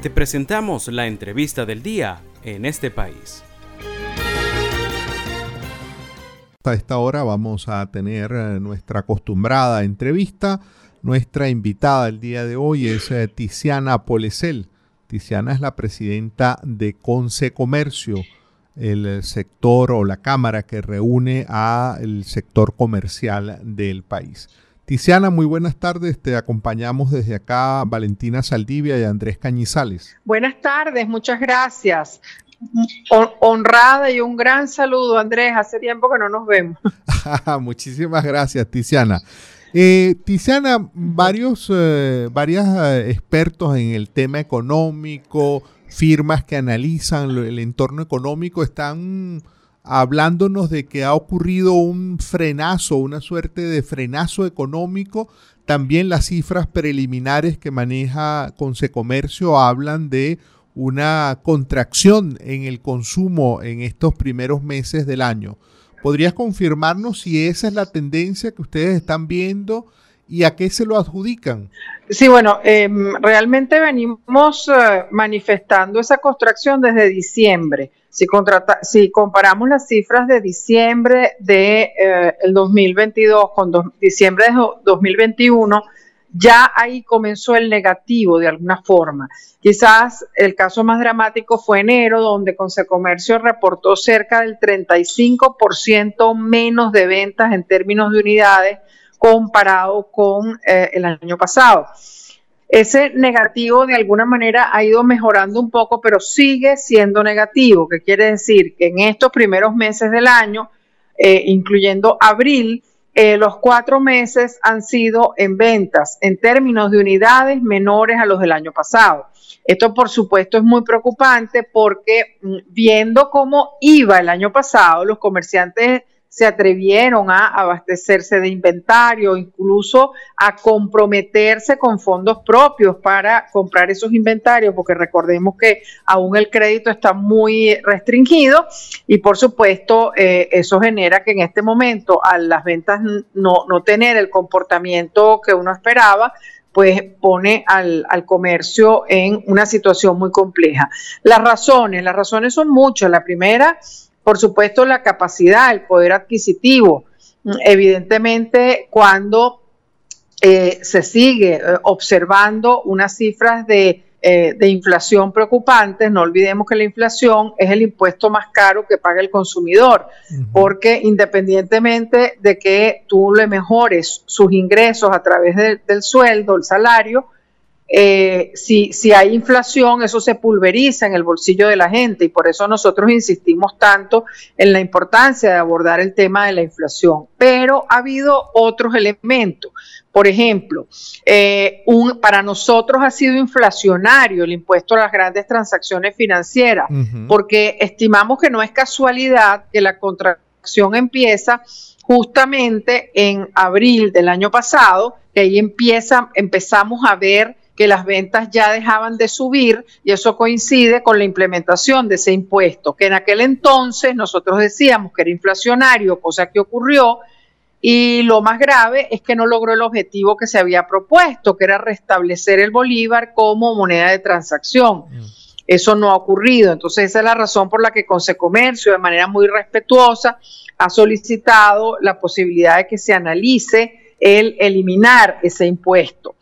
Te presentamos la entrevista del día en este país. A esta hora vamos a tener eh, nuestra acostumbrada entrevista. Nuestra invitada el día de hoy es eh, Tiziana Polesel. Tiziana es la presidenta de Conce Comercio, el sector o la cámara que reúne al sector comercial del país. Tiziana, muy buenas tardes. Te acompañamos desde acá Valentina Saldivia y Andrés Cañizales. Buenas tardes, muchas gracias. honrada y un gran saludo, Andrés. Hace tiempo que no nos vemos. Muchísimas gracias, Tiziana. Eh, Tiziana, varios, eh, eh, expertos en el tema económico, firmas que analizan el entorno económico, están hablándonos de que ha ocurrido un frenazo, una suerte de frenazo económico. También las cifras preliminares que maneja Consecomercio hablan de una contracción en el consumo en estos primeros meses del año. ¿Podrías confirmarnos si esa es la tendencia que ustedes están viendo y a qué se lo adjudican? Sí, bueno, em, realmente venimos eh, manifestando esa contracción desde diciembre. Si, comparamos las cifras de diciembre de eh, el 2022 con diciembre de 2021, ya ahí comenzó el negativo de alguna forma. Quizás el caso más dramático fue enero, donde Consecomercio reportó cerca del 35% menos de ventas en términos de unidades comparado con eh, el año pasado. Ese negativo de alguna manera ha ido mejorando un poco, pero sigue siendo negativo, que quiere decir que en estos primeros meses del año, eh, incluyendo abril, eh, los cuatro meses han sido en ventas en términos de unidades menores a los del año pasado. Esto, por supuesto, es muy preocupante porque mm, viendo cómo iba el año pasado, los comerciantes se atrevieron a abastecerse de inventario, incluso a comprometerse con fondos propios para comprar esos inventarios, porque recordemos que aún el crédito está muy restringido y por supuesto eh, eso genera que en este momento a las ventas no, no tener el comportamiento que uno esperaba, pues pone al, al, comercio en una situación muy compleja. Las razones, las razones son muchas. La primera por supuesto, la capacidad, el poder adquisitivo. Evidentemente, cuando eh, se sigue eh, observando unas cifras de, eh, de, inflación preocupantes, no olvidemos que la inflación es el impuesto más caro que paga el consumidor, porque independientemente de que tú le mejores sus ingresos a través del sueldo, el salario, eh, si, si hay inflación, eso se pulveriza en el bolsillo de la gente y por eso nosotros insistimos tanto en la importancia de abordar el tema de la inflación. Pero ha habido otros elementos. Por ejemplo, eh, un, para nosotros ha sido inflacionario el impuesto a las grandes transacciones financieras, porque estimamos que no es casualidad que la contracción empieza justamente en abril del año pasado, que ahí empieza, empezamos a ver que las ventas ya dejaban de subir y eso coincide con la implementación de ese impuesto, que en aquel entonces nosotros decíamos que era inflacionario, cosa que ocurrió, y lo más grave es que no logró el objetivo que se había propuesto, que era restablecer el bolívar como moneda de transacción. Mm. Eso no ha ocurrido. Entonces esa es la razón por la que Consecomercio, de manera muy respetuosa, ha solicitado la posibilidad de que se analice el eliminar ese impuesto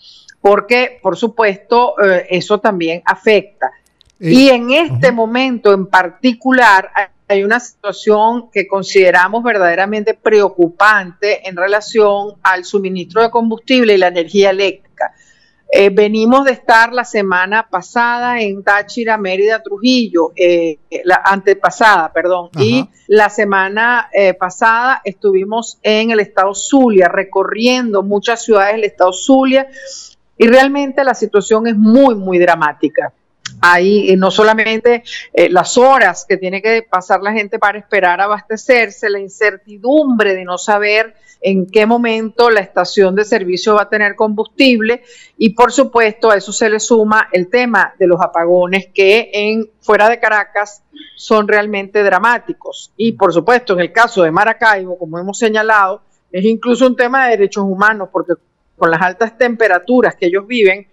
porque por supuesto eh, eso también afecta. Eh, y en este momento en particular hay una situación que consideramos verdaderamente preocupante en relación al suministro de combustible y la energía eléctrica. Eh, venimos de estar la semana pasada en Táchira, Mérida, Trujillo, la antepasada, perdón, y la semana pasada estuvimos en el estado Zulia, recorriendo muchas ciudades del estado Zulia y realmente la situación es muy, muy dramática. Ahí no solamente eh, las horas que tiene que pasar la gente para esperar abastecerse, la incertidumbre de no saber en qué momento la estación de servicio va a tener combustible y por supuesto a eso se le suma el tema de los apagones que en fuera de Caracas son realmente dramáticos y por supuesto en el caso de Maracaibo, como hemos señalado, es incluso un tema de derechos humanos porque con las altas temperaturas que ellos viven,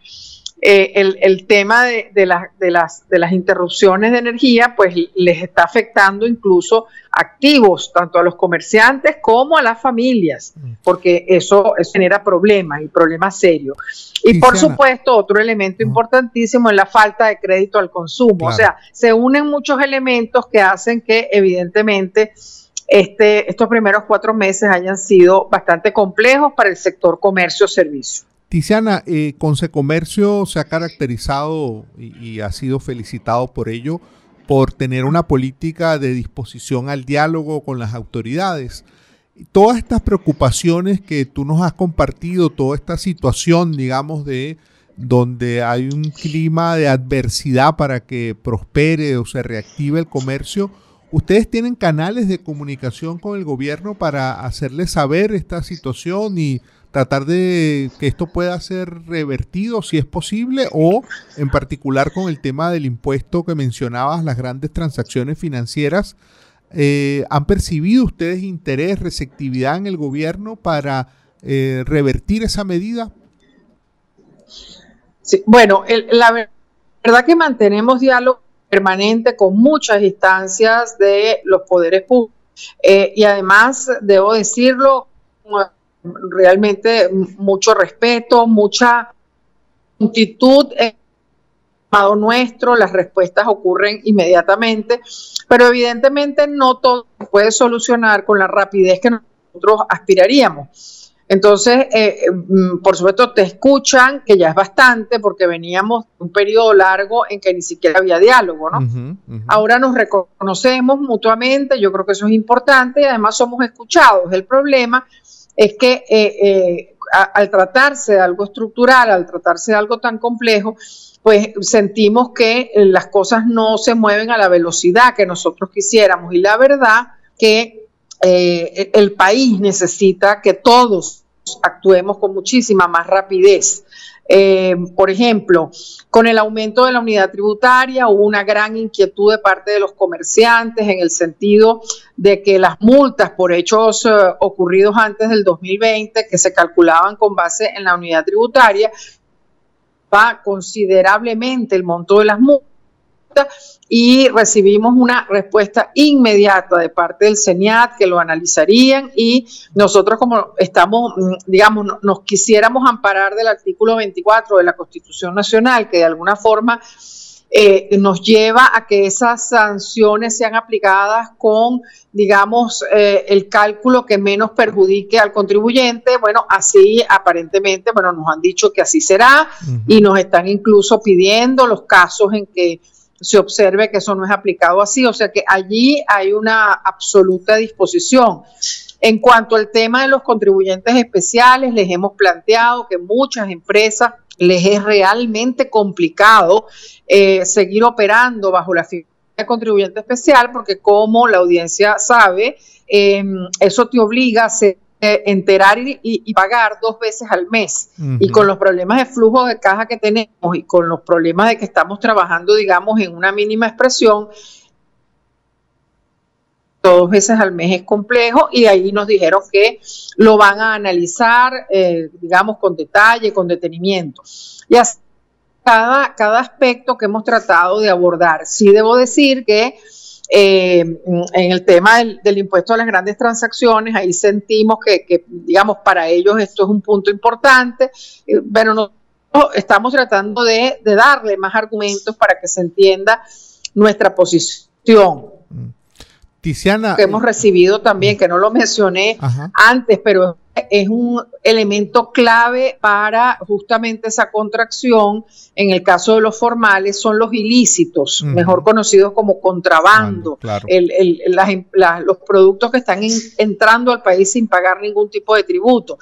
eh, el, tema de, las, de, las, de las interrupciones de energía, pues les está afectando incluso activos, tanto a los comerciantes como a las familias, porque eso, genera problemas y problemas serios. Y por supuesto, otro elemento importantísimo es la falta de crédito al consumo. O sea, se unen muchos elementos que hacen que evidentemente este, estos primeros cuatro meses hayan sido bastante complejos para el sector comercio-servicio. Tiziana, eh, Consecomercio se ha caracterizado y, ha sido felicitado por ello, por tener una política de disposición al diálogo con las autoridades. Todas estas preocupaciones que tú nos has compartido, toda esta situación, digamos, de donde hay un clima de adversidad para que prospere o se reactive el comercio, ¿ustedes tienen canales de comunicación con el gobierno para hacerles saber esta situación y tratar de que esto pueda ser revertido si es posible o en particular con el tema del impuesto que mencionabas, las grandes transacciones financieras. Eh, ¿Han percibido ustedes interés, receptividad en el gobierno para eh, revertir esa medida? Sí, bueno, la verdad que mantenemos diálogo permanente con muchas instancias de los poderes públicos eh, y además, debo decirlo, realmente mucho respeto, mucha multitud en llamado nuestro, las respuestas ocurren inmediatamente, pero evidentemente no todo se puede solucionar con la rapidez que nosotros aspiraríamos. Entonces, eh, mm, por supuesto, te escuchan, que ya es bastante, porque veníamos de un periodo largo en que ni siquiera había diálogo, ¿no? Ahora nos reconocemos mutuamente, yo creo que eso es importante y además somos escuchados. El problema es que eh, eh, al tratarse de algo estructural, al tratarse de algo tan complejo, pues sentimos que eh, las cosas no se mueven a la velocidad que nosotros quisiéramos. Y la verdad que el país necesita que todos actuemos con muchísima más rapidez. Eh, por ejemplo, con el aumento de la unidad tributaria hubo una gran inquietud de parte de los comerciantes en el sentido de que las multas por hechos eh, ocurridos antes del 2020, que se calculaban con base en la unidad tributaria, va considerablemente el monto de las multas y recibimos una respuesta inmediata de parte del CENIAT que lo analizarían y nosotros como estamos, mm, digamos, nos quisiéramos amparar del artículo 24 de la Constitución Nacional que de alguna forma eh, nos lleva a que esas sanciones sean aplicadas con, digamos, eh, el cálculo que menos perjudique al contribuyente. Bueno, así aparentemente, bueno, nos han dicho que así será y nos están incluso pidiendo los casos en que se observe que eso no es aplicado así. O sea que allí hay una absoluta disposición. En cuanto al tema de los contribuyentes especiales, les hemos planteado que muchas empresas les es realmente complicado eh, seguir operando bajo la figura de contribuyente especial porque como la audiencia sabe, em, eso te obliga a ser enterar y, pagar dos veces al mes. Y con los problemas de flujo de caja que tenemos y con los problemas de que estamos trabajando, digamos, en una mínima expresión, dos veces al mes es complejo y ahí nos dijeron que lo van a analizar, eh, digamos, con detalle, con detenimiento. Y así cada, cada aspecto que hemos tratado de abordar. Sí debo decir que eh, en el tema del, impuesto a las grandes transacciones, ahí sentimos que, digamos, para ellos esto es un punto importante, eh, pero no, estamos tratando de, darle más argumentos para que se entienda nuestra posición. Tiziana. Que hemos recibido también, que no lo mencioné antes, pero es un elemento clave para justamente esa contracción. En el caso de los formales, son los ilícitos, mejor conocidos como contrabando, los productos que están entrando al país sin pagar ningún tipo de tributo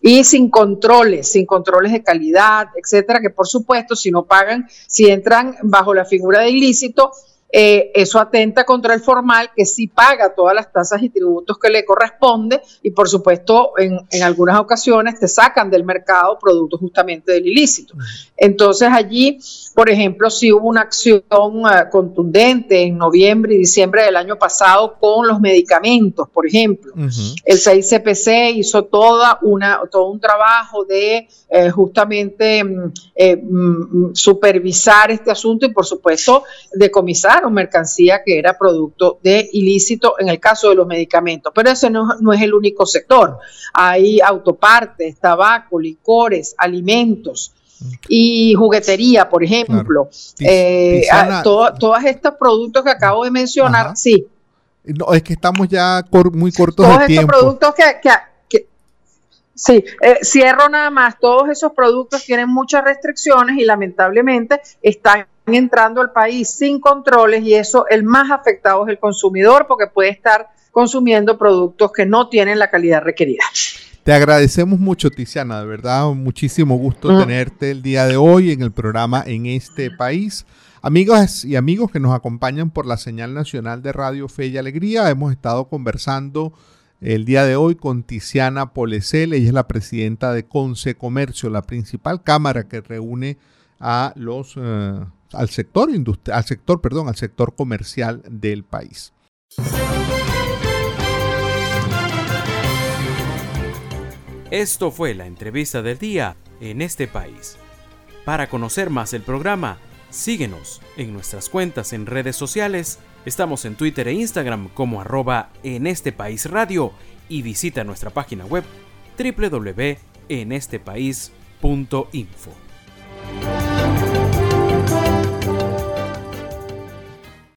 y sin controles, sin controles de calidad, etcétera, que por supuesto, si no pagan, si entran bajo la figura de ilícito, eh, eso atenta contra el formal que sí paga todas las tasas y tributos que le corresponde y por supuesto en, en algunas ocasiones te sacan del mercado productos justamente del ilícito. Entonces allí, por ejemplo, si hubo una acción uh, contundente en noviembre y diciembre del año pasado con los medicamentos, por ejemplo. El 6CPC hizo toda una, todo un trabajo de eh, justamente mm, eh, mm, supervisar este asunto y por supuesto mercancía que era producto de ilícito en el caso de los medicamentos. Pero ese no, no es el único sector. Hay autopartes, tabaco, licores, alimentos y juguetería, por ejemplo. Eh, todos estos productos que acabo de mencionar, sí. No, es que estamos ya muy cortos todos estos productos que, sí, eh, cierro nada más. Todos esos productos tienen muchas restricciones y lamentablemente están entrando al país sin controles y eso el más afectado es el consumidor porque puede estar consumiendo productos que no tienen la calidad requerida. Te agradecemos mucho, Tiziana, de verdad, muchísimo gusto tenerte el día de hoy en el programa En este país. Amigos y amigos que nos acompañan por la señal nacional de Radio Fe y Alegría, hemos estado conversando el día de hoy con Tiziana Polecel, ella es la presidenta de Conce Comercio, la principal cámara que reúne a los eh, al sector al sector, perdón, al sector comercial del país. Esto fue la entrevista del día en este país. Para conocer más el programa, síguenos en nuestras cuentas en redes sociales. Estamos en Twitter e Instagram como arroba en este país radio y visita nuestra página web www.enestepais.info.